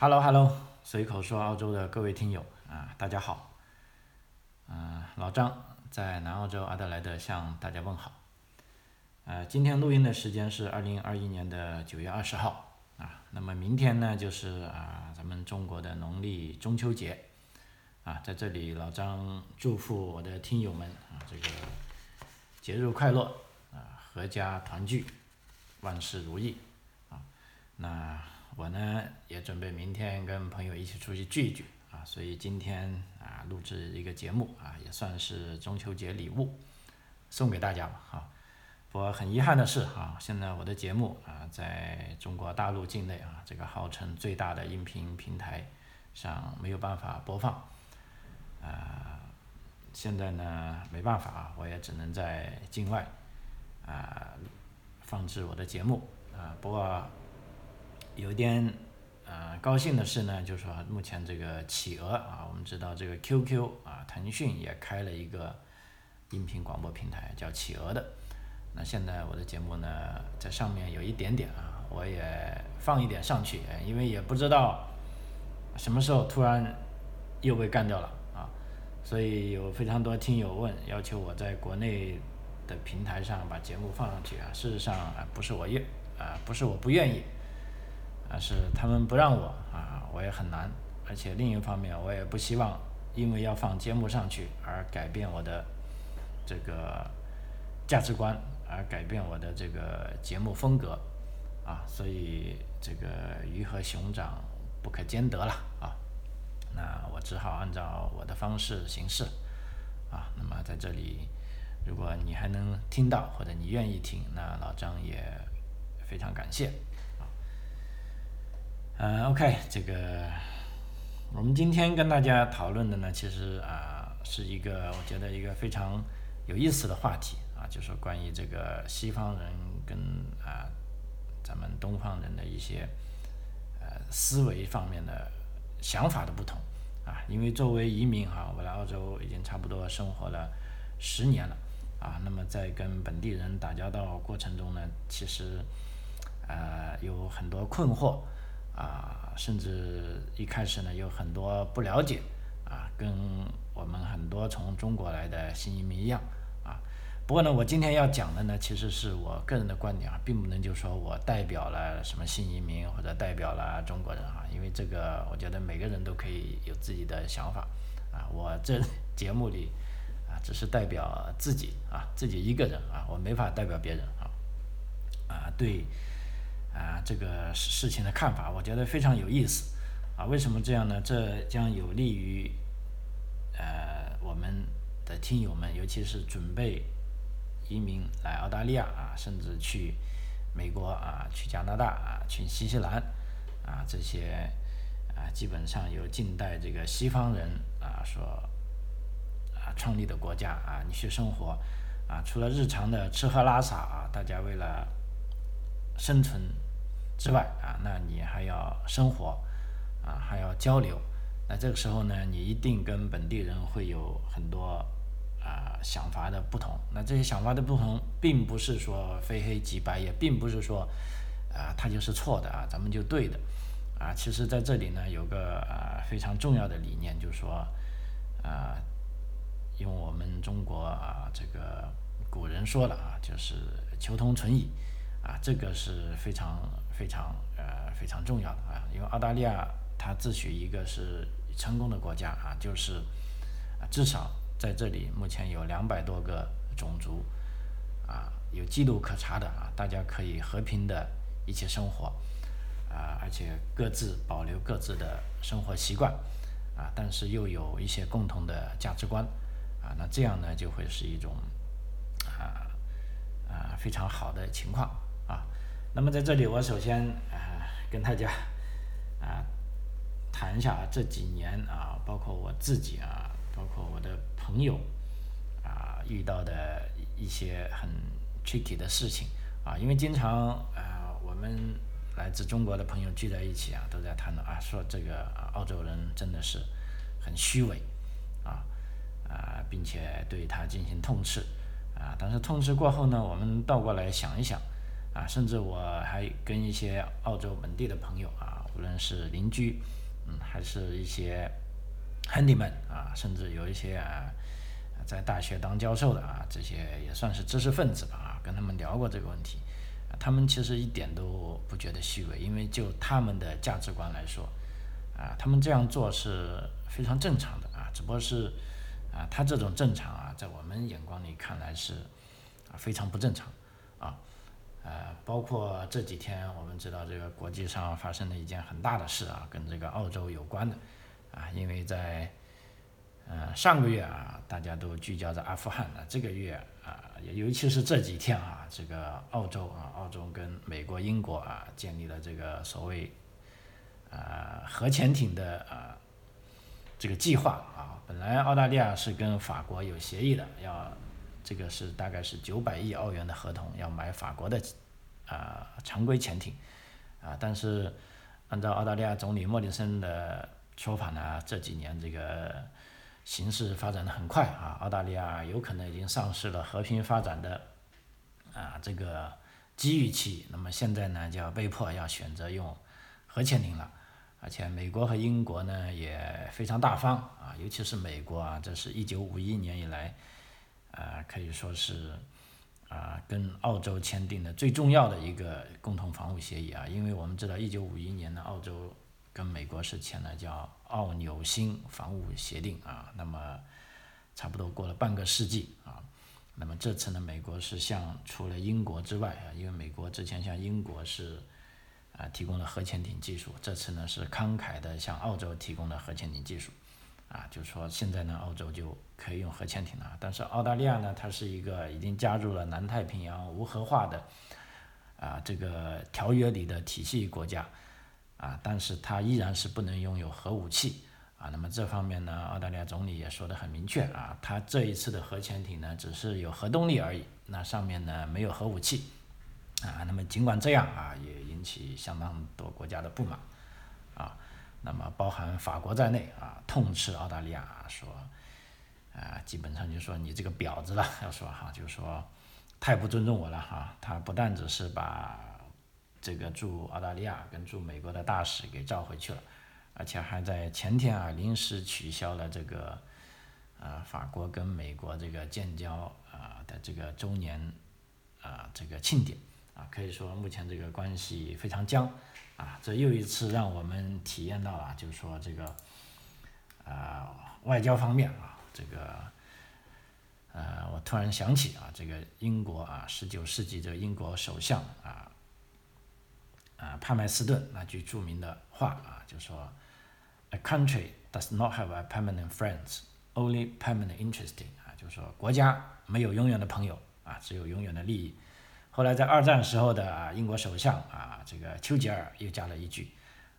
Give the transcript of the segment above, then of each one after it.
Hello Hello，随口说澳洲的各位听友啊，大家好。嗯、老张在南澳洲阿德莱德向大家问好。呃，今天录音的时间是二零二一年的九月二十号啊。那么明天呢，就是啊咱们中国的农历中秋节啊，在这里老张祝福我的听友们啊，这个节日快乐啊，阖家团聚，万事如意啊。那我呢也准备明天跟朋友一起出去聚一聚啊，所以今天啊录制一个节目啊，也算是中秋节礼物送给大家吧啊。不过很遗憾的是啊，现在我的节目啊在中国大陆境内啊这个号称最大的音频平台上没有办法播放，啊，现在呢没办法啊，我也只能在境外啊放置我的节目啊，不过。有点呃高兴的是呢，就是说目前这个企鹅啊，我们知道这个 QQ 啊，腾讯也开了一个音频广播平台叫企鹅的。那现在我的节目呢，在上面有一点点啊，我也放一点上去，因为也不知道什么时候突然又被干掉了啊，所以有非常多听友问，要求我在国内的平台上把节目放上去啊。事实上啊，不是我愿啊，不是我不愿意。但是他们不让我啊，我也很难。而且另一方面，我也不希望因为要放节目上去而改变我的这个价值观，而改变我的这个节目风格啊。所以这个鱼和熊掌不可兼得了啊。那我只好按照我的方式行事啊。那么在这里，如果你还能听到或者你愿意听，那老张也非常感谢。嗯，OK，这个我们今天跟大家讨论的呢，其实啊是一个我觉得一个非常有意思的话题啊，就是关于这个西方人跟啊咱们东方人的一些呃思维方面的想法的不同啊。因为作为移民哈，我来澳洲已经差不多生活了十年了啊。那么在跟本地人打交道过程中呢，其实呃有很多困惑。啊，甚至一开始呢有很多不了解，啊，跟我们很多从中国来的新移民一样，啊，不过呢，我今天要讲的呢，其实是我个人的观点啊，并不能就说我代表了什么新移民或者代表了中国人啊，因为这个我觉得每个人都可以有自己的想法，啊，我这 节目里啊只是代表自己啊，自己一个人啊，我没法代表别人啊，啊，对。啊，这个事情的看法，我觉得非常有意思，啊，为什么这样呢？这将有利于，呃，我们的听友们，尤其是准备移民来澳大利亚啊，甚至去美国啊，去加拿大啊，去新西兰啊，这些啊，基本上由近代这个西方人啊所啊创立的国家啊，你去生活啊，除了日常的吃喝拉撒啊，大家为了生存。之外啊，那你还要生活，啊，还要交流，那这个时候呢，你一定跟本地人会有很多啊想法的不同。那这些想法的不同，并不是说非黑即白，也并不是说啊他就是错的啊，咱们就对的啊。其实在这里呢，有个啊非常重要的理念，就是说啊，用我们中国啊这个古人说了啊，就是求同存异啊，这个是非常。非常呃非常重要的啊，因为澳大利亚它自诩一个是成功的国家啊，就是啊至少在这里目前有两百多个种族啊有记录可查的啊，大家可以和平的一起生活啊，而且各自保留各自的生活习惯啊，但是又有一些共同的价值观啊，那这样呢就会是一种啊啊非常好的情况。那么在这里，我首先啊跟大家啊谈一下这几年啊，包括我自己啊，包括我的朋友啊遇到的一些很 tricky 的事情啊，因为经常啊我们来自中国的朋友聚在一起啊，都在谈论啊，说这个澳洲人真的是很虚伪啊啊，并且对他进行痛斥啊，但是痛斥过后呢，我们倒过来想一想。啊，甚至我还跟一些澳洲本地的朋友啊，无论是邻居，嗯，还是一些 handyman 啊，甚至有一些啊在大学当教授的啊，这些也算是知识分子吧啊，跟他们聊过这个问题，他们其实一点都不觉得虚伪，因为就他们的价值观来说，啊，他们这样做是非常正常的啊，只不过是啊，他这种正常啊，在我们眼光里看来是啊非常不正常啊。呃，包括这几天我们知道这个国际上发生了一件很大的事啊，跟这个澳洲有关的啊，因为在呃上个月啊，大家都聚焦在阿富汗的这个月啊，尤其是这几天啊，这个澳洲啊，澳洲跟美国、英国啊建立了这个所谓呃核潜艇的啊这个计划啊，本来澳大利亚是跟法国有协议的要。这个是大概是九百亿澳元的合同，要买法国的啊常规潜艇啊，但是按照澳大利亚总理莫里森的说法呢，这几年这个形势发展的很快啊，澳大利亚有可能已经丧失了和平发展的啊这个机遇期，那么现在呢就要被迫要选择用核潜艇了，而且美国和英国呢也非常大方啊，尤其是美国啊，这是一九五一年以来。啊，可以说是啊，跟澳洲签订的最重要的一个共同防务协议啊，因为我们知道，一九五一年呢，澳洲跟美国是签了叫澳纽新防务协定啊，那么差不多过了半个世纪啊，那么这次呢，美国是向除了英国之外啊，因为美国之前向英国是啊提供了核潜艇技术，这次呢是慷慨的向澳洲提供了核潜艇技术。啊，就是说现在呢，澳洲就可以用核潜艇了。但是澳大利亚呢，它是一个已经加入了南太平洋无核化的啊这个条约里的体系国家啊，但是它依然是不能拥有核武器啊。那么这方面呢，澳大利亚总理也说得很明确啊，他这一次的核潜艇呢，只是有核动力而已，那上面呢没有核武器啊。那么尽管这样啊，也引起相当多国家的不满啊。那么包含法国在内啊，痛斥澳大利亚说，啊，基本上就说你这个婊子了，要说哈，就说太不尊重我了哈。他不但只是把这个驻澳大利亚跟驻美国的大使给召回去了，而且还在前天啊临时取消了这个，呃，法国跟美国这个建交啊的这个周年啊这个庆典啊，可以说目前这个关系非常僵。啊，这又一次让我们体验到了，就是说这个，呃，外交方面啊，这个，呃，我突然想起啊，这个英国啊，十九世纪这个英国首相啊，啊，帕麦斯顿那句著名的话啊，就说，A country does not have a permanent friends, only permanent interesting 啊，就是说国家没有永远的朋友啊，只有永远的利益。后来在二战时候的英国首相啊，这个丘吉尔又加了一句，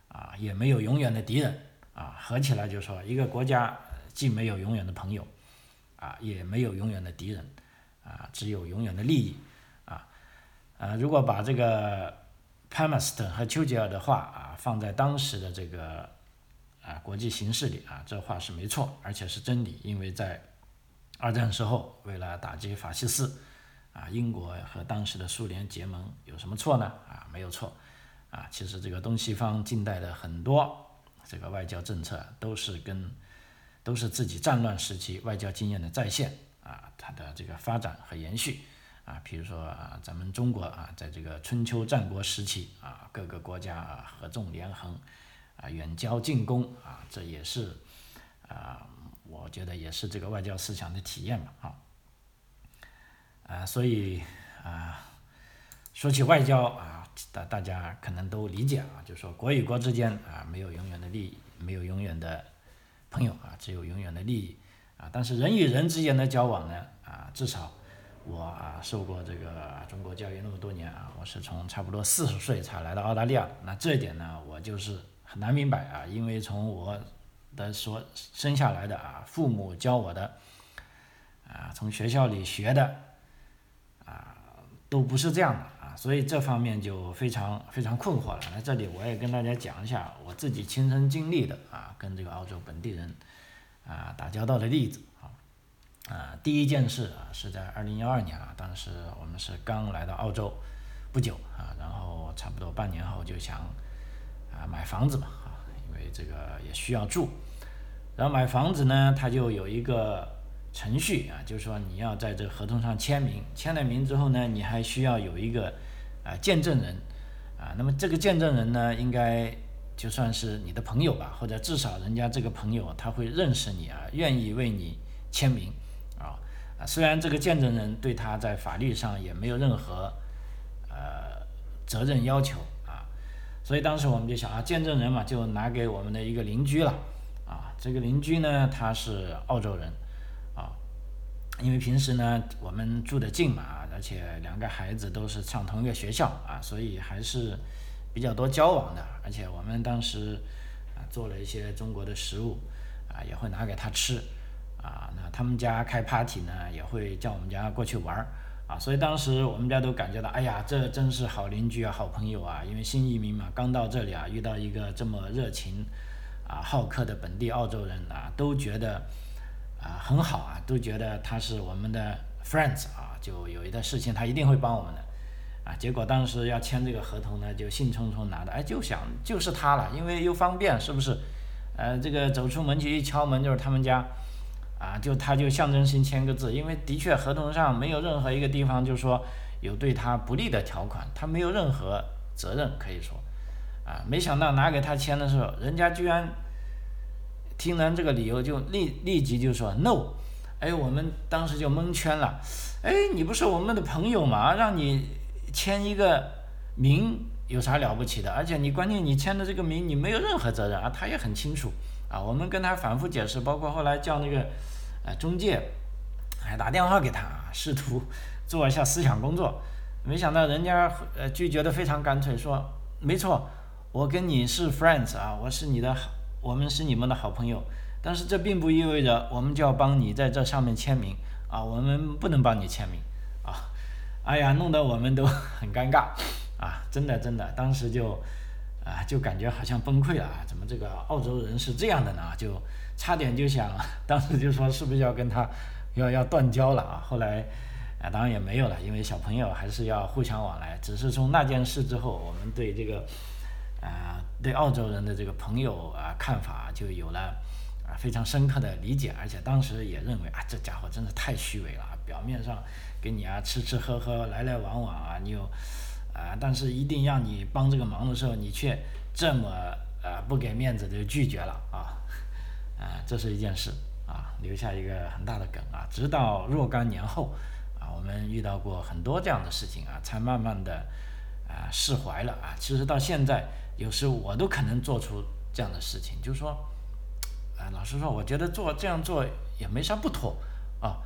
啊，也没有永远的敌人啊，合起来就说一个国家既没有永远的朋友，啊，也没有永远的敌人，啊，只有永远的利益，啊，呃，如果把这个潘马斯特和丘吉尔的话啊放在当时的这个啊国际形势里啊，这话是没错，而且是真理，因为在二战时候为了打击法西斯。啊，英国和当时的苏联结盟有什么错呢？啊，没有错。啊，其实这个东西方近代的很多这个外交政策都是跟都是自己战乱时期外交经验的再现啊，它的这个发展和延续啊，比如说啊，咱们中国啊，在这个春秋战国时期啊，各个国家啊合纵连横啊，远交近攻啊，这也是啊，我觉得也是这个外交思想的体验嘛，啊。啊，所以啊，说起外交啊，大大家可能都理解啊，就说国与国之间啊，没有永远的利益，没有永远的朋友啊，只有永远的利益啊。但是人与人之间的交往呢，啊，至少我啊受过这个中国教育那么多年啊，我是从差不多四十岁才来到澳大利亚，那这一点呢，我就是很难明白啊，因为从我的所生下来的啊，父母教我的啊，从学校里学的。啊都不是这样的啊，所以这方面就非常非常困惑了。那这里我也跟大家讲一下我自己亲身经历的啊，跟这个澳洲本地人啊打交道的例子啊。啊，第一件事啊是在二零幺二年啊，当时我们是刚来到澳洲不久啊，然后差不多半年后就想啊买房子嘛啊，因为这个也需要住。然后买房子呢，他就有一个程序啊，就是说你要在这个合同上签名，签了名之后呢，你还需要有一个啊见证人啊。那么这个见证人呢，应该就算是你的朋友吧，或者至少人家这个朋友他会认识你啊，愿意为你签名啊啊。虽然这个见证人对他在法律上也没有任何呃责任要求啊，所以当时我们就想啊，见证人嘛，就拿给我们的一个邻居了啊。这个邻居呢，他是澳洲人，因为平时呢我们住得近嘛，而且两个孩子都是上同一个学校啊，所以还是比较多交往的。而且我们当时啊做了一些中国的食物啊，也会拿给他吃啊。那他们家开 party 呢，也会叫我们家过去玩儿啊。所以当时我们家都感觉到，哎呀，这真是好邻居啊，好朋友啊。因为新移民嘛，刚到这里啊，遇到一个这么热情。啊，好客的本地澳洲人啊，都觉得啊很好啊，都觉得他是我们的 friends 啊，就有一个事情他一定会帮我们的啊。结果当时要签这个合同呢，就兴冲冲拿的，哎，就想就是他了，因为又方便，是不是？呃，这个走出门去一敲门就是他们家啊，就他就象征性签个字，因为的确合同上没有任何一个地方就说有对他不利的条款，他没有任何责任可以说。啊，没想到拿给他签的时候，人家居然听完这个理由就立立即就说 no，哎，我们当时就蒙圈了，哎，你不是我们的朋友吗？让你签一个名有啥了不起的？而且你关键你签的这个名你没有任何责任啊，他也很清楚啊。我们跟他反复解释，包括后来叫那个呃中介还打电话给他，试图 做一下思想工作，没想到人家呃拒绝的非常干脆，说没错。我跟你是 friends 啊，我是你的好，我们是你们的好朋友，但是这并不意味着我们就要帮你在这上面签名啊，我们不能帮你签名啊，哎呀，弄得我们都 很尴尬啊，真的真的，当时就啊就感觉好像崩溃了啊，怎么这个澳洲人是这样的呢？就差点就想，当时就说是不是要跟他要要断交了啊？后来啊当然也没有了，因为小朋友还是要互相往来，只是从那件事之后，我们对这个。啊，对澳洲人的这个朋友啊看法就有了啊非常深刻的理解，而且当时也认为啊这家伙真的太虚伪了，表面上给你啊吃吃喝喝来来往往啊，你有啊，但是一定让你帮这个忙的时候，你却这么啊不给面子就拒绝了啊啊，这是一件事啊，留下一个很大的梗啊。直到若干年后啊，我们遇到过很多这样的事情啊，才慢慢的啊释怀了啊。其实到现在。有时我都可能做出这样的事情，就是说，啊，老实说，我觉得做这样做也没啥不妥啊，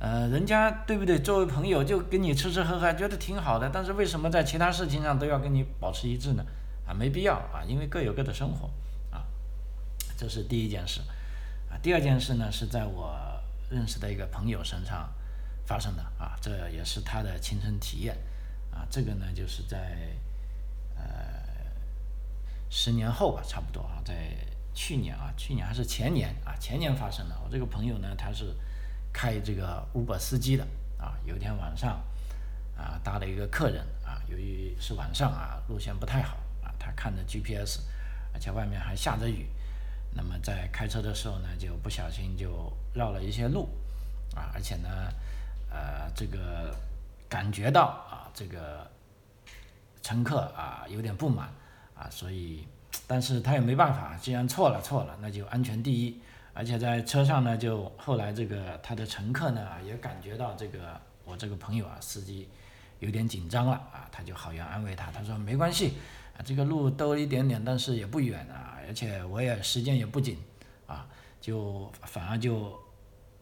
呃，人家对不对？作为朋友就跟你吃吃喝喝，觉得挺好的，但是为什么在其他事情上都要跟你保持一致呢？啊，没必要啊，因为各有各的生活啊，这是第一件事啊。第二件事呢，是在我认识的一个朋友身上发生的啊，这也是他的亲身体验啊。这个呢，就是在呃。十年后吧，差不多啊，在去年啊，去年还是前年啊，前年发生的。我这个朋友呢，他是开这个 Uber 司机的啊。有一天晚上啊，搭了一个客人啊，由于是晚上啊，路线不太好啊，他看着 GPS，而且外面还下着雨，那么在开车的时候呢，就不小心就绕了一些路啊，而且呢，呃，这个感觉到啊，这个乘客啊有点不满。啊，所以，但是他也没办法，既然错了错了，那就安全第一。而且在车上呢，就后来这个他的乘客呢也感觉到这个我这个朋友啊司机有点紧张了啊，他就好言安慰他，他说没关系啊，这个路兜一点点，但是也不远啊，而且我也时间也不紧啊，就反而就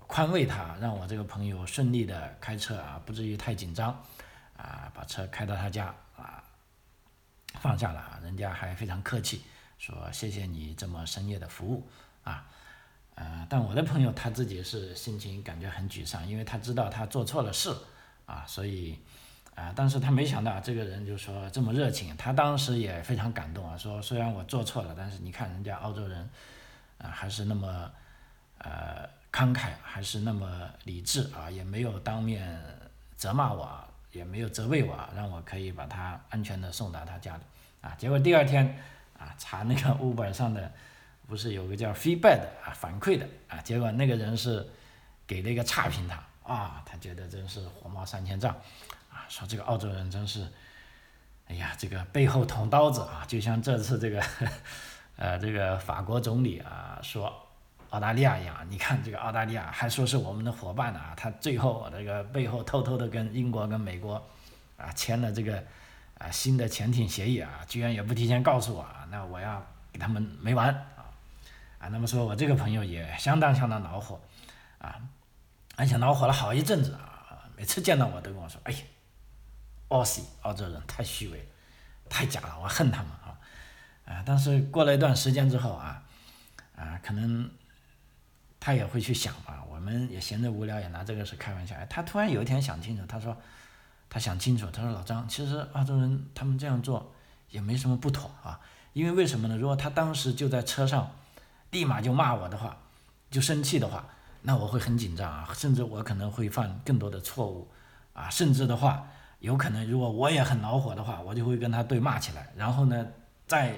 宽慰他，让我这个朋友顺利的开车啊，不至于太紧张啊，把车开到他家。放下了，人家还非常客气，说谢谢你这么深夜的服务啊，呃，但我的朋友他自己是心情感觉很沮丧，因为他知道他做错了事啊，所以啊，但是他没想到这个人就说这么热情，他当时也非常感动啊，说虽然我做错了，但是你看人家澳洲人啊还是那么呃慷慨，还是那么理智啊，也没有当面责骂我啊。也没有责备我，让我可以把他安全的送到他家里，啊，结果第二天，啊，查那个 Uber 上的，不是有个叫 feedback 啊反馈的啊，结果那个人是给了一个差评他啊，他觉得真是火冒三千丈啊，说这个澳洲人真是，哎呀，这个背后捅刀子啊，就像这次这个 呃这个法国总理啊说澳大利亚一样，你看这个澳大利亚还说是我们的伙伴呢，他最后这个背后偷偷的跟英国跟美国啊签了这个。啊，新的潜艇协议啊，居然也不提前告诉我啊，那我要给他们没完啊！啊，那么说我这个朋友也相当相当恼火啊，而且恼火了好一阵子啊，每次见到我都跟我说：“哎呀，澳西澳洲人太虚伪，太假了，我恨他们啊！”啊，但是过了一段时间之后啊，啊，可能他也会去想吧，我们也闲着无聊，也拿这个事开玩笑。哎，他突然有一天想清楚，他说。他想清楚，他说：“老张，其实澳洲人他们这样做也没什么不妥啊，因为为什么呢？如果他当时就在车上，立马就骂我的话，就生气的话，那我会很紧张啊，甚至我可能会犯更多的错误啊，甚至的话，有可能如果我也很恼火的话，我就会跟他对骂起来，然后呢，再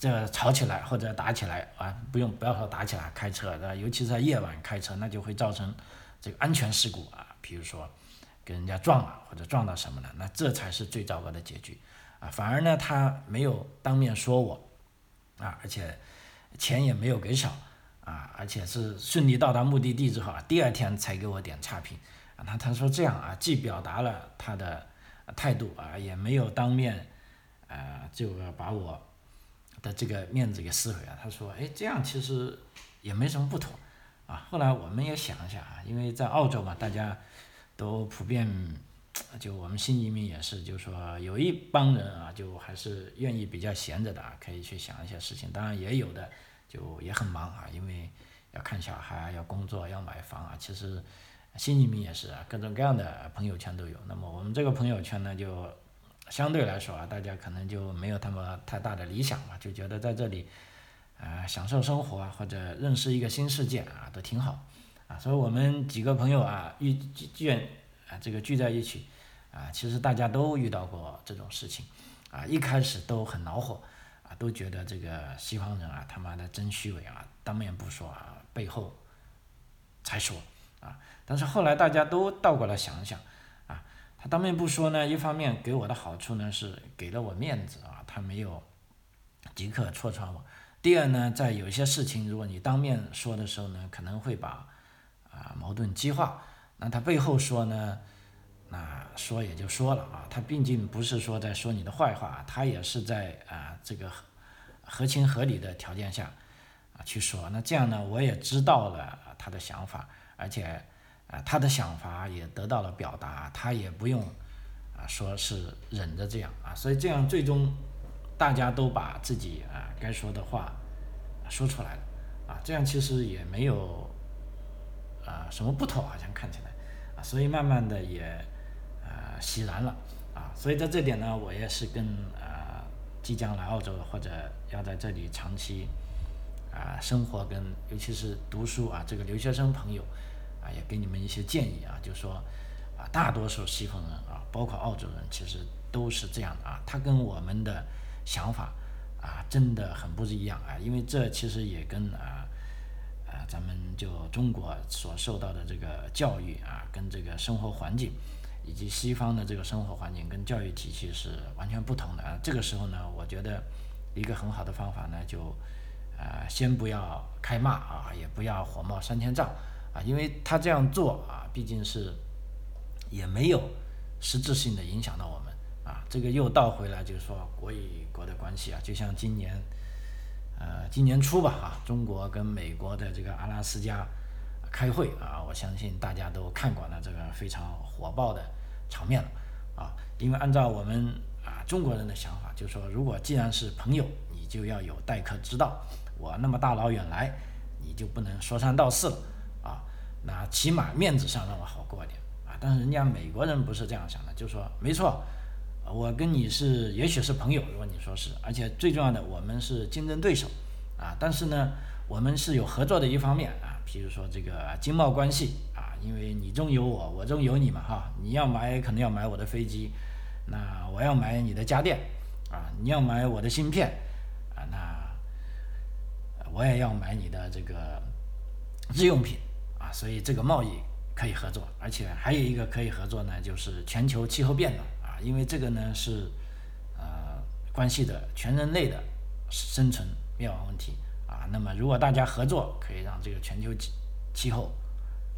这吵起来或者打起来啊，不用不要说打起来，开车的，尤其是在夜晚开车，那就会造成这个安全事故啊，比如说。”跟人家撞了或者撞到什么了，那这才是最糟糕的结局，啊，反而呢他没有当面说我，啊，而且钱也没有给少，啊，而且是顺利到达目的地之后啊，第二天才给我点差评，啊，他他说这样啊，既表达了他的态度啊，也没有当面，呃，就把我的这个面子给撕毁了。他说，哎，这样其实也没什么不妥，啊，后来我们也想一下啊，因为在澳洲嘛，大家。都普遍，就我们新移民也是，就是说有一帮人啊，就还是愿意比较闲着的啊，可以去想一些事情。当然也有的就也很忙啊，因为要看小孩、要工作、要买房啊。其实新移民也是啊，各种各样的朋友圈都有。那么我们这个朋友圈呢，就相对来说啊，大家可能就没有他们太大的理想嘛，就觉得在这里啊享受生活啊，或者认识一个新世界啊，都挺好。啊，所以我们几个朋友啊，遇聚聚啊，这个聚在一起，啊，其实大家都遇到过这种事情，啊，一开始都很恼火，啊，都觉得这个西方人啊，他妈的真虚伪啊，当面不说啊，背后才说，啊，但是后来大家都倒过来想想，他当面不说呢，一方面给我的好处呢是给了我面子啊，他没有即刻戳穿我，第二呢，在有些事情如果你当面说的时候呢，可能会把啊，矛盾激化，那他背后说呢？那说也就说了啊，他毕竟不是说在说你的坏话，他也是在啊这个合情合理的条件下啊去说。那这样呢，我也知道了他的想法，而且啊他的想法也得到了表达，他也不用啊说是忍着这样啊，所以这样最终大家都把自己啊该说的话说出来了啊，这样其实也没有。啊，什么不妥？好像看起来，啊，所以慢慢的也，呃，释然了，啊，所以在这点呢，我也是跟呃即将来澳洲或者要在这里长期啊生活跟尤其是读书啊这个留学生朋友，啊，也给你们一些建议啊，就说啊，大多数西方人啊，包括澳洲人，其实都是这样的啊，他跟我们的想法啊真的很不一样啊，因为这其实也跟啊。啊咱们就中国所受到的这个教育啊，跟这个生活环境，以及西方的这个生活环境跟教育体系是完全不同的啊。这个时候呢，我觉得一个很好的方法呢，就呃先不要开骂啊，也不要火冒三千丈啊，因为他这样做啊，毕竟是也没有实质性的影响到我们啊。这个又倒回来就是说国与国的关系啊，就像今年。呃，今年初吧，啊，中国跟美国的这个阿拉斯加开会啊，我相信大家都看过了这个非常火爆的场面了啊。因为按照我们啊中国人的想法，就是说，如果既然是朋友，你就要有待客之道。我那么大老远来，你就不能说三道四了啊。那起码面子上让我好过点啊。但是人家美国人不是这样想的，就说没错。我跟你是，也许是朋友，如果你说是，而且最重要的，我们是竞争对手，啊，但是呢，我们是有合作的一方面啊，比如说这个经贸关系啊，因为你中有我，我中有你嘛，哈，你要买可能要买我的飞机，那我要买你的家电，啊，你要买我的芯片啊，那我也要买你的这个日用品所以这个贸易可以合作，而且还有一个可以合作呢，就是全球气候变暖啊，因为这个呢是呃关系的全人类的生存灭亡问题啊，那么如果大家合作，可以让这个全球气气候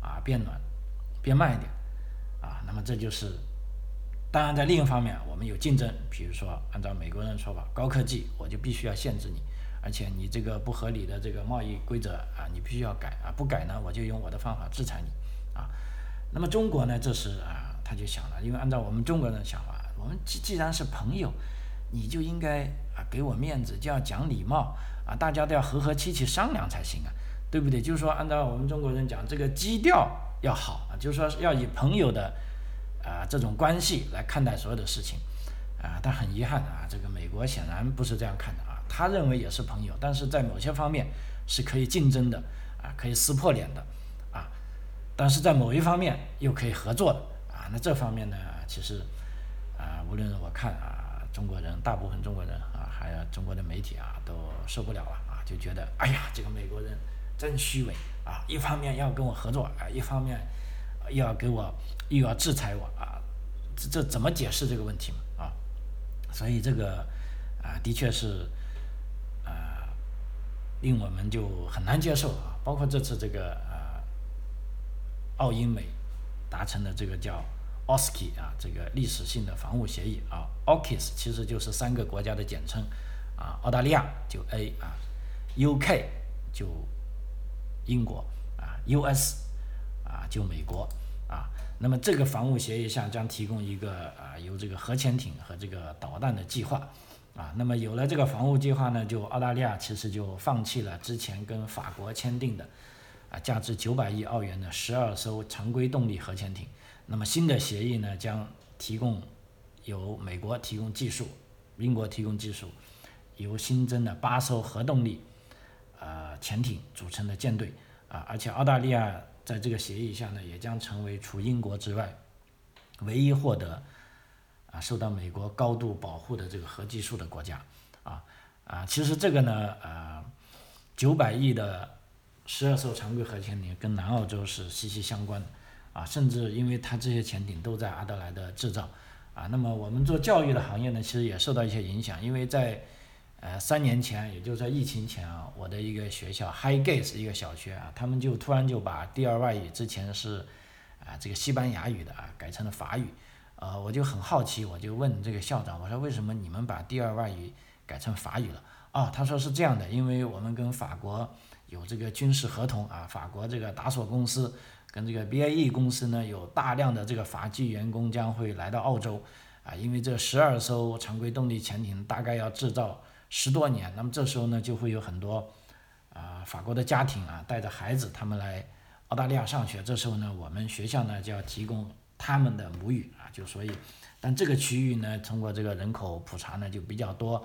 啊变暖变慢一点啊，那么这就是。当然，在另一方面，我们有竞争，比如说，按照美国人说法，高科技我就必须要限制你，而且你这个不合理的这个贸易规则啊，你必须要改啊，不改呢，我就用我的方法制裁你啊。那么中国呢，这时啊，他就想了，因为按照我们中国人的想法，我们既既然是朋友，你就应该啊给我面子，就要讲礼貌啊，大家都要和和气气商量才行啊，对不对？就是说，按照我们中国人讲，这个基调要好啊，就是说要以朋友的。啊，这种关系来看待所有的事情，啊，但很遗憾啊，这个美国显然不是这样看的啊，他认为也是朋友，但是在某些方面是可以竞争的，啊，可以撕破脸的，啊，但是在某一方面又可以合作的，啊，那这方面呢，其实，啊，无论我看啊，中国人大部分中国人啊，还有中国的媒体啊，都受不了了啊，就觉得，哎呀，这个美国人真虚伪啊，一方面要跟我合作啊，一方面。又要给我，又要制裁我啊，这这怎么解释这个问题嘛啊？所以这个啊，的确是，令我们就很难接受啊。包括这次这个啊，澳英美达成的这个叫 OSCE 啊，这个历史性的防务协议啊，AUKUS 其实就是三个国家的简称啊，澳大利亚就 A 啊，UK 就英国啊，US。啊，就美国啊，那么这个防务协议下将提供一个啊，由这个核潜艇和这个导弹的计划啊，那么有了这个防务计划呢，就澳大利亚其实就放弃了之前跟法国签订的啊，价值九百亿澳元的十二艘常规动力核潜艇，那么新的协议呢，将提供由美国提供技术，英国提供技术，由新增的八艘核动力呃潜艇组成的舰队啊，而且澳大利亚。在这个协议下呢，也将成为除英国之外，唯一获得啊受到美国高度保护的这个核技术的国家，啊啊，其实这个呢，呃，九百亿的十二艘常规核潜艇跟南澳洲是息息相关的，啊，甚至因为它这些潜艇都在阿德莱德制造，啊，那么我们做教育的行业呢，其实也受到一些影响，因为在呃，三年前，也就在疫情前啊，我的一个学校 Highgate 一个小学啊，他们就突然就把第二外语之前是啊这个西班牙语的啊改成了法语，呃，我就很好奇，我就问这个校长，我说为什么你们把第二外语改成法语了？哦，他说是这样的，因为我们跟法国有这个军事合同啊，法国这个达索公司跟这个 BAE 公司呢有大量的这个法籍员工将会来到澳洲啊，因为这十二艘常规动力潜艇大概要制造。十多年，那么这时候呢，就会有很多啊法国的家庭啊带着孩子他们来澳大利亚上学。这时候呢，我们学校呢就要提供他们的母语啊，就所以，但这个区域呢，通过这个人口普查呢，就比较多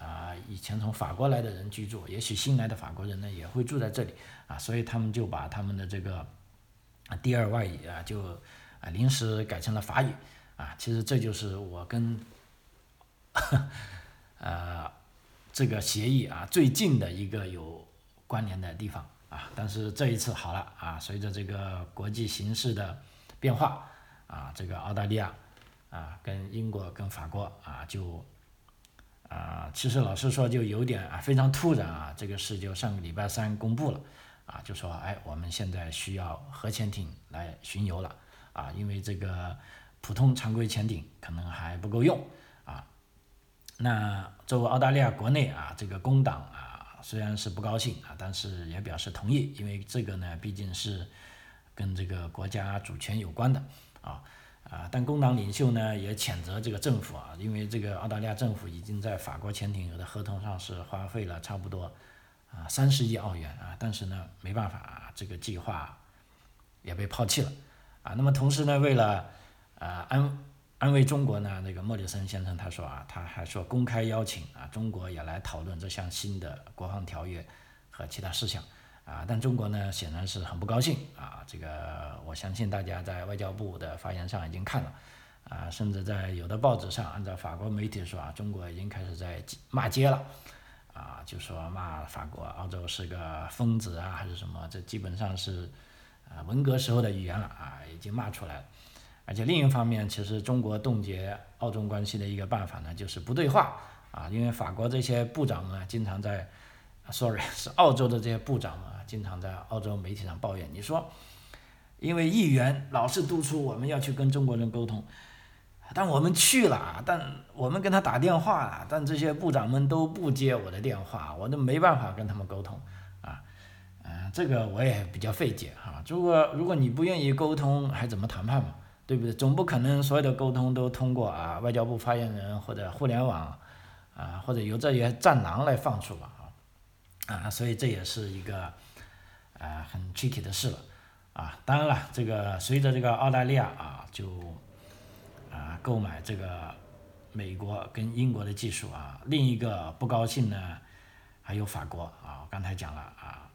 啊以前从法国来的人居住，也许新来的法国人呢也会住在这里啊，所以他们就把他们的这个第二外语啊就啊临时改成了法语啊。其实这就是我跟呃。这个协议啊，最近的一个有关联的地方啊，但是这一次好了啊，随着这个国际形势的变化啊，这个澳大利亚啊，跟英国跟法国啊，就啊，其实老实说就有点啊，非常突然啊，这个事就上个礼拜三公布了啊，就说哎，我们现在需要核潜艇来巡游了啊，因为这个普通常规潜艇可能还不够用。啊那作为澳大利亚国内啊，这个工党啊，虽然是不高兴啊，但是也表示同意，因为这个呢毕竟是跟这个国家主权有关的啊啊，但工党领袖呢也谴责这个政府啊，因为这个澳大利亚政府已经在法国潜艇的合同上是花费了差不多啊三十亿澳元啊，但是呢没办法啊，这个计划也被抛弃了啊，那么同时呢，为了啊安。安慰中国呢？那个莫里森先生他说啊，他还说公开邀请啊，中国也来讨论这项新的国防条约和其他事项啊。但中国呢，显然是很不高兴啊。这个我相信大家在外交部的发言上已经看了啊，甚至在有的报纸上，按照法国媒体说啊，中国已经开始在骂街了，啊，就说骂法国、澳洲是个疯子啊，还是什么？这基本上是啊文革时候的语言了啊，已经骂出来了。而且另一方面，其实中国冻结澳中关系的一个办法呢，就是不对话啊，因为法国这些部长们经常在，sorry，是澳洲的这些部长们经常在澳洲媒体上抱怨，你说。因为议员老是督促我们要去跟中国人沟通，但我们去了，但我们跟他打电话，但这些部长们都不接我的电话，我都没办法跟他们沟通，啊，嗯，这个我也比较费解哈。如果如果你不愿意沟通，还怎么谈判嘛？对不对？总不可能所有的沟通都通过啊外交部发言人或者互联网，啊或者由这些战狼来放出吧？啊，所以这也是一个啊很 tricky 的事了。啊，当然了，这个随着这个澳大利亚啊，就啊购买这个美国跟英国的技术啊，另一个不高兴呢，还有法国啊，我刚才讲了啊，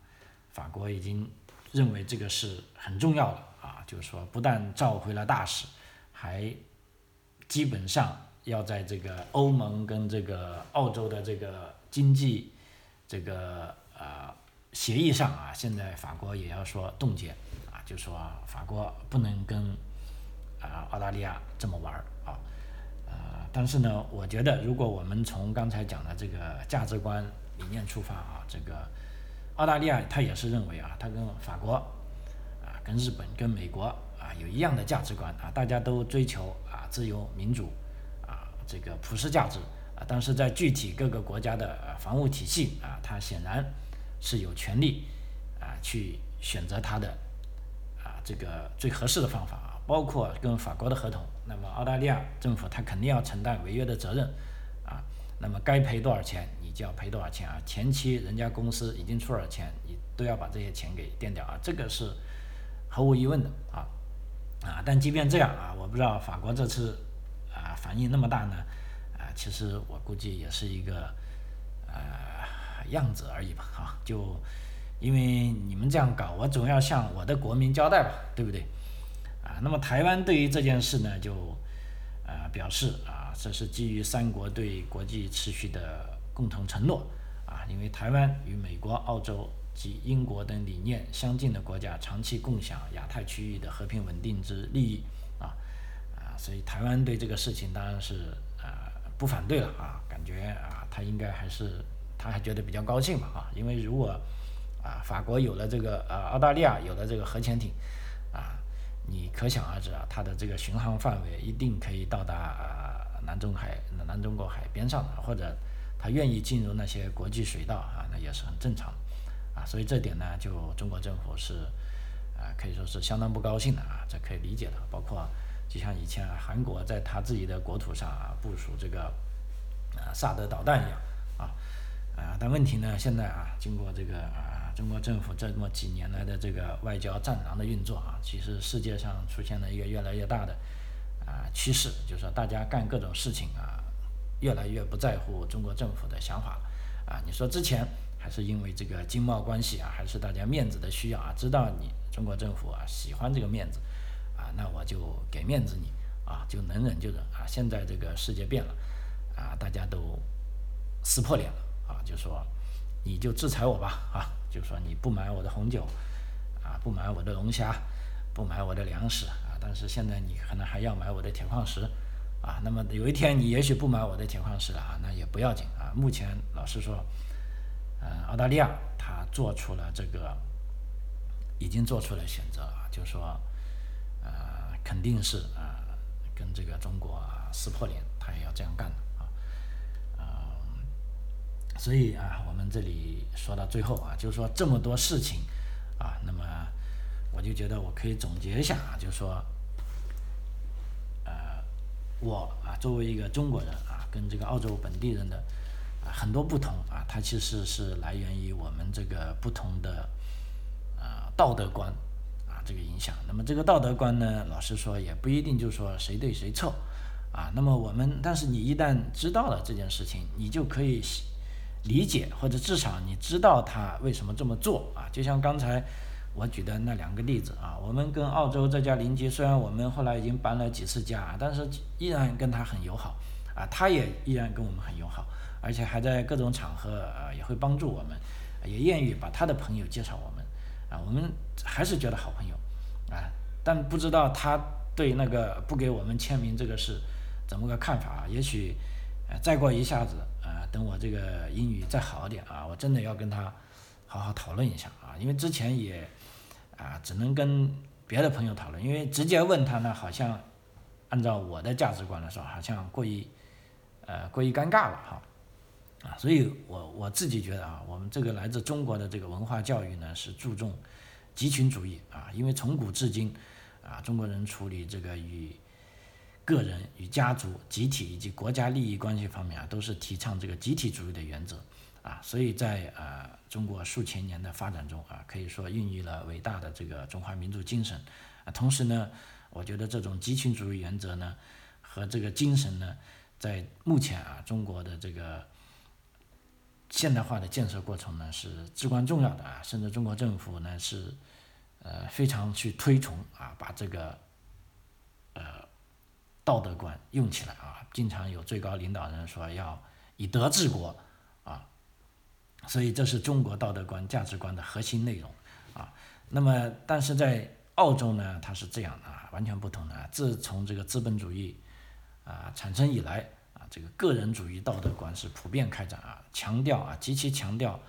法国已经认为这个是很重要了啊，就是说不但召回了大使，还基本上要在这个欧盟跟这个澳洲的这个经济这个呃协议上啊，现在法国也要说冻结。啊就说法国不能跟啊澳大利亚这么玩儿啊，呃，但是呢，我觉得如果我们从刚才讲的这个价值观理念出发啊，这个澳大利亚他也是认为啊，他跟法国啊、跟日本、跟美国啊有一样的价值观啊，大家都追求啊自由民主啊这个普世价值啊，但是在具体各个国家的防务体系啊，他显然是有权利啊去选择他的啊。这个最合适的方法啊，包括跟法国的合同，那么澳大利亚政府他肯定要承担违约的责任啊，那么该赔多少钱你就要赔多少钱啊，前期人家公司已经出了钱，你都要把这些钱给垫掉啊，这个是毫无疑问的啊啊，但即便这样啊，我不知道法国这次啊反应那么大呢，其实我估计也是一个呃样子而已吧啊，就。因为你们这样搞，我总要向我的国民交代吧，对不对？啊，那么台湾对于这件事呢，就啊表示啊，这是基于三国对国际秩序的共同承诺啊，因为台湾与美国、澳洲及英国等理念相近的国家长期共享亚太区域的和平稳定之利益啊啊，所以台湾对这个事情当然是不反对了啊，感觉啊他应该还是他还觉得比较高兴嘛啊，因为如果啊，法国有了这个，呃，澳大利亚有了这个核潜艇，啊，你可想而知啊，它的这个巡航范围一定可以到达啊南中海、南中国海边上的，或者他愿意进入那些国际水道啊，那也是很正常的，啊，所以这点呢，就中国政府是啊，可以说是相当不高兴的啊，这可以理解的。包括就像以前韩国在他自己的国土上啊部署这个啊萨德导弹一样啊，啊，但问题呢，现在啊，经过这个啊。中国政府这么几年来的这个外交战狼的运作啊，其实世界上出现了一个越来越大的啊趋势，就是说大家干各种事情啊，越来越不在乎中国政府的想法啊。你说之前还是因为这个经贸关系啊，还是大家面子的需要啊，知道你中国政府啊喜欢这个面子，那我就给面子你啊，就能忍就忍啊。现在这个世界变了啊，大家都撕破脸了啊，就说你就制裁我吧啊。就说你不买我的红酒，啊，不买我的龙虾，不买我的粮食啊，但是现在你可能还要买我的铁矿石，啊，那么有一天你也许不买我的铁矿石了啊，那也不要紧啊。目前老实说，嗯，澳大利亚他做出了这个，已经做出了选择啊，就说，肯定是啊，跟这个中国撕破脸，他也要这样干的啊。所以啊，我们这里说到最后啊，就是说这么多事情啊，那么我就觉得我可以总结一下啊，就是说，呃，我啊作为一个中国人啊，跟这个澳洲本地人的啊很多不同啊，它其实是来源于我们这个不同的啊道德观这个影响。那么这个道德观呢，老实说也不一定就是说谁对谁错啊。那么我们，但是你一旦知道了这件事情，你就可以。理解或者至少你知道他为什么这么做啊？就像刚才我举的那两个例子啊，我们跟澳洲这家邻居，虽然我们后来已经搬了几次家，但是依然跟他很友好啊，他也依然跟我们很友好，而且还在各种场合啊也会帮助我们，也愿意把他的朋友介绍我们啊，我们还是觉得好朋友啊，但不知道他对那个不给我们签名这个事怎么个看法啊？也许呃再过一下子啊，等我这个英语再好点啊，我真的要跟他好好讨论一下啊，因为之前也。啊，只能跟别的朋友讨论，因为直接问他呢，好像按照我的价值观来说，好像过于呃过于尴尬了哈。啊，所以我我自己觉得啊，我们这个来自中国的这个文化教育呢，是注重集群主义啊，因为从古至今啊，中国人处理这个与个人、与家族、集体以及国家利益关系方面啊，都是提倡这个集体主义的原则。啊，所以在呃中国数千年的发展中啊，可以说孕育了伟大的这个中华民族精神啊。同时呢，我觉得这种集群主义原则呢和这个精神呢，在目前啊中国的这个现代化的建设过程呢是至关重要的啊。甚至中国政府呢是呃非常去推崇啊，把这个呃道德观用起来啊。经常有最高领导人说要以德治国啊。所以这是中国道德观、价值观的核心内容，啊，那么但是在澳洲呢，它是这样啊，完全不同的。自从这个资本主义啊产生以来，这个个人主义道德观是普遍开展啊，强调啊，极其强调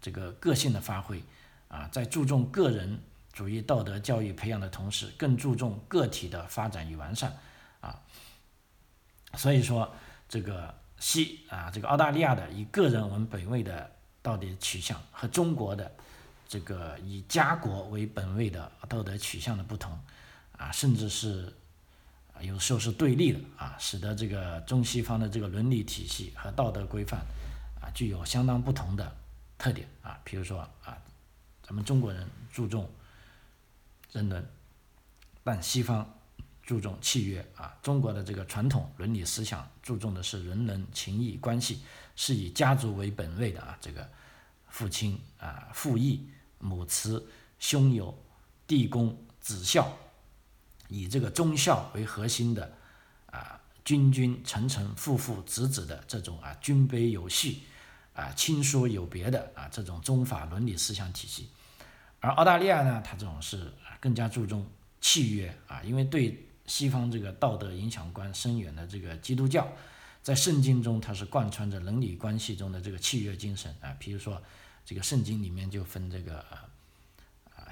这个个性的发挥啊，在注重个人主义道德教育培养的同时，更注重个体的发展与完善啊。所以说，这个西啊，这个澳大利亚的以个人为本位的。道德取向和中国的这个以家国为本位的道德取向的不同，啊，甚至是有时候是对立的啊，使得这个中西方的这个伦理体系和道德规范啊，具有相当不同的特点啊。比如说啊，咱们中国人注重人伦，但西方注重契约啊。中国的这个传统伦理思想注重的是人伦情谊关系，是以家族为本位的啊，这个。父亲啊，父义、母慈、兄友、弟恭、子孝，以这个忠孝为核心的啊，君君臣臣、父父子子的这种啊，君卑有序啊，亲疏有别的啊，这种宗法伦理思想体系。而澳大利亚呢，它这种是更加注重契约啊，因为对西方这个道德影响观深远的这个基督教。在圣经中，它是贯穿着伦理关系中的这个契约精神啊。比如说，这个圣经里面就分这个啊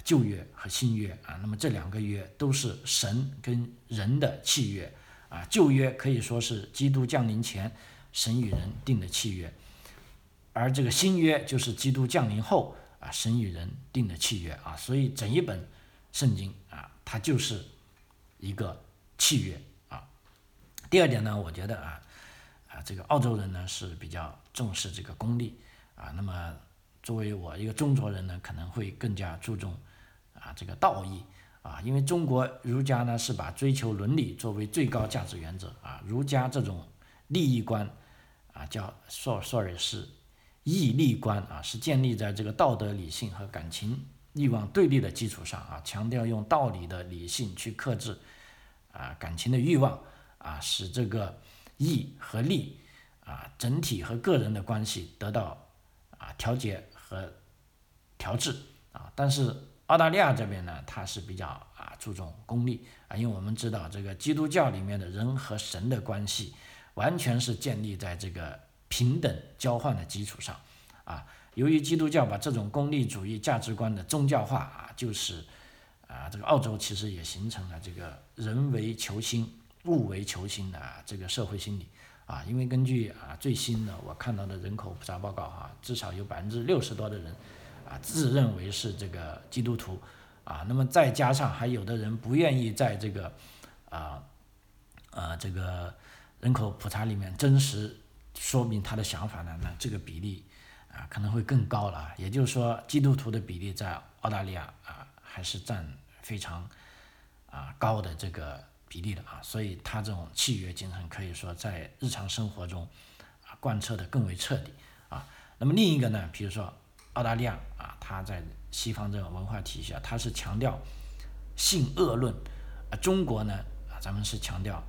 旧约和新约啊。那么这两个约都是神跟人的契约啊。旧约可以说是基督降临前神与人定的契约，而这个新约就是基督降临后啊神与人定的契约啊。所以整一本圣经啊，它就是一个契约啊。第二点呢，我觉得啊。啊，这个澳洲人呢是比较重视这个功利啊，那么作为我一个中国人呢，可能会更加注重啊这个道义啊，因为中国儒家呢是把追求伦理作为最高价值原则啊，儒家这种利益观啊叫 sorry 是义利观啊，是建立在这个道德理性和感情欲望对立的基础上啊，强调用道理的理性去克制啊感情的欲望啊，使这个。义和利啊，整体和个人的关系得到啊调节和调制啊，但是澳大利亚这边呢，它是比较啊注重功利啊，因为我们知道这个基督教里面的人和神的关系，完全是建立在这个平等交换的基础上啊。由于基督教把这种功利主义价值观的宗教化啊，就是啊这个澳洲其实也形成了这个人为求心。物为求心的这个社会心理啊，因为根据啊最新的我看到的人口普查报告啊，至少有百分之六十多的人啊自认为是这个基督徒啊，那么再加上还有的人不愿意在这个啊呃这个人口普查里面真实说明他的想法呢，那这个比例啊可能会更高了。也就是说，基督徒的比例在澳大利亚啊还是占非常啊高的这个。比例的啊，所以他这种契约精神可以说在日常生活中啊贯彻的更为彻底啊。那么另一个呢，比如说澳大利亚啊，它在西方这种文化体系啊，它是强调性恶论，啊，中国呢啊，咱们是强调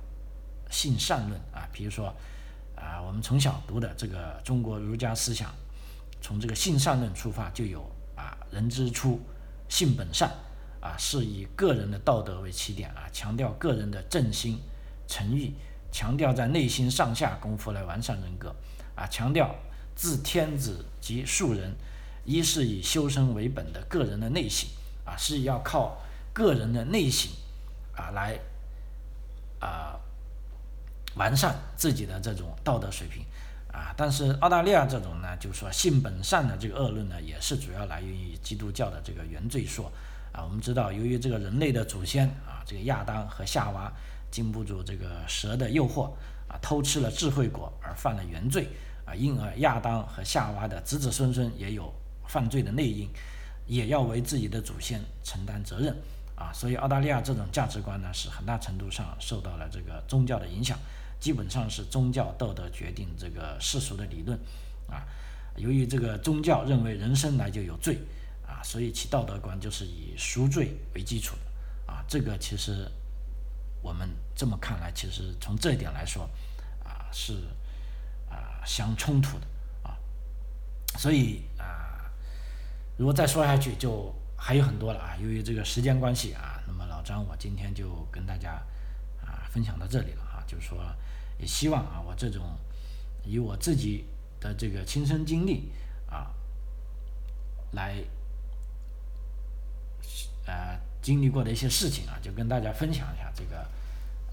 性善论啊。比如说啊，我们从小读的这个中国儒家思想，从这个性善论出发，就有啊，人之初，性本善啊，是以个人的道德为起点啊，强调个人的正心诚意，强调在内心上下功夫来完善人格啊，强调自天子及庶人。一是以修身为本的个人的内省啊，是要靠个人的内省啊来啊完善自己的这种道德水平啊。但是澳大利亚这种呢，就是说性本善的这个恶论呢，也是主要来源于基督教的这个原罪说啊。我们知道，由于这个人类的祖先啊，这个亚当和夏娃经不住这个蛇的诱惑啊，偷吃了智慧果而犯了原罪啊，因而亚当和夏娃的子子孙孙也有。犯罪的内因，也要为自己的祖先承担责任啊！所以澳大利亚这种价值观呢，是很大程度上受到了这个宗教的影响，基本上是宗教道德决定这个世俗的理论啊。由于这个宗教认为人生来就有罪啊，所以其道德观就是以赎罪为基础的啊。这个其实我们这么看来，其实从这一点来说啊，是啊相冲突的啊。所以。如果再说下去，就还有很多了啊。由于这个时间关系啊，那么老张我今天就跟大家啊分享到这里了啊。就是说，也希望啊我这种以我自己的这个亲身经历啊来呃经历过的一些事情啊，就跟大家分享一下这个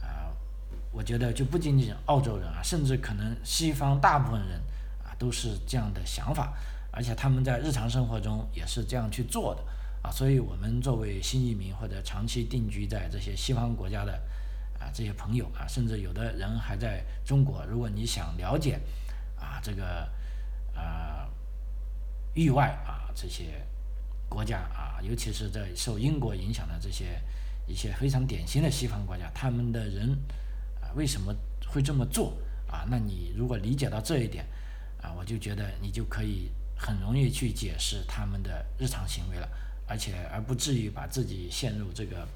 啊。我觉得就不仅仅澳洲人啊，甚至可能西方大部分人啊都是这样的想法。而且他们在日常生活中也是这样去做的啊，所以我们作为新移民或者长期定居在这些西方国家的啊这些朋友啊，甚至有的人还在中国，如果你想了解啊这个啊域外啊这些国家啊，尤其是在受英国影响的这些一些非常典型的西方国家，他们的人啊为什么会这么做啊？那你如果理解到这一点啊，我就觉得你就可以。很容易去解释他们的日常行为了，而且而不至于把自己陷入这个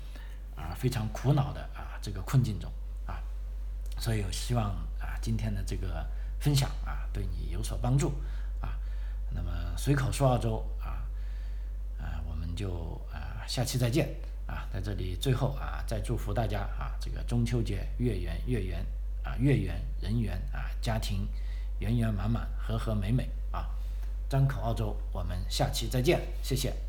啊非常苦恼的啊这个困境中啊，所以我希望啊今天的这个分享啊对你有所帮助啊，那么随口说澳洲啊啊我们就啊下期再见啊，在这里最后啊再祝福大家啊这个中秋节月圆月圆啊月圆人圆啊家庭圆圆满满和和美美。张口澳洲，我们下期再见，谢谢。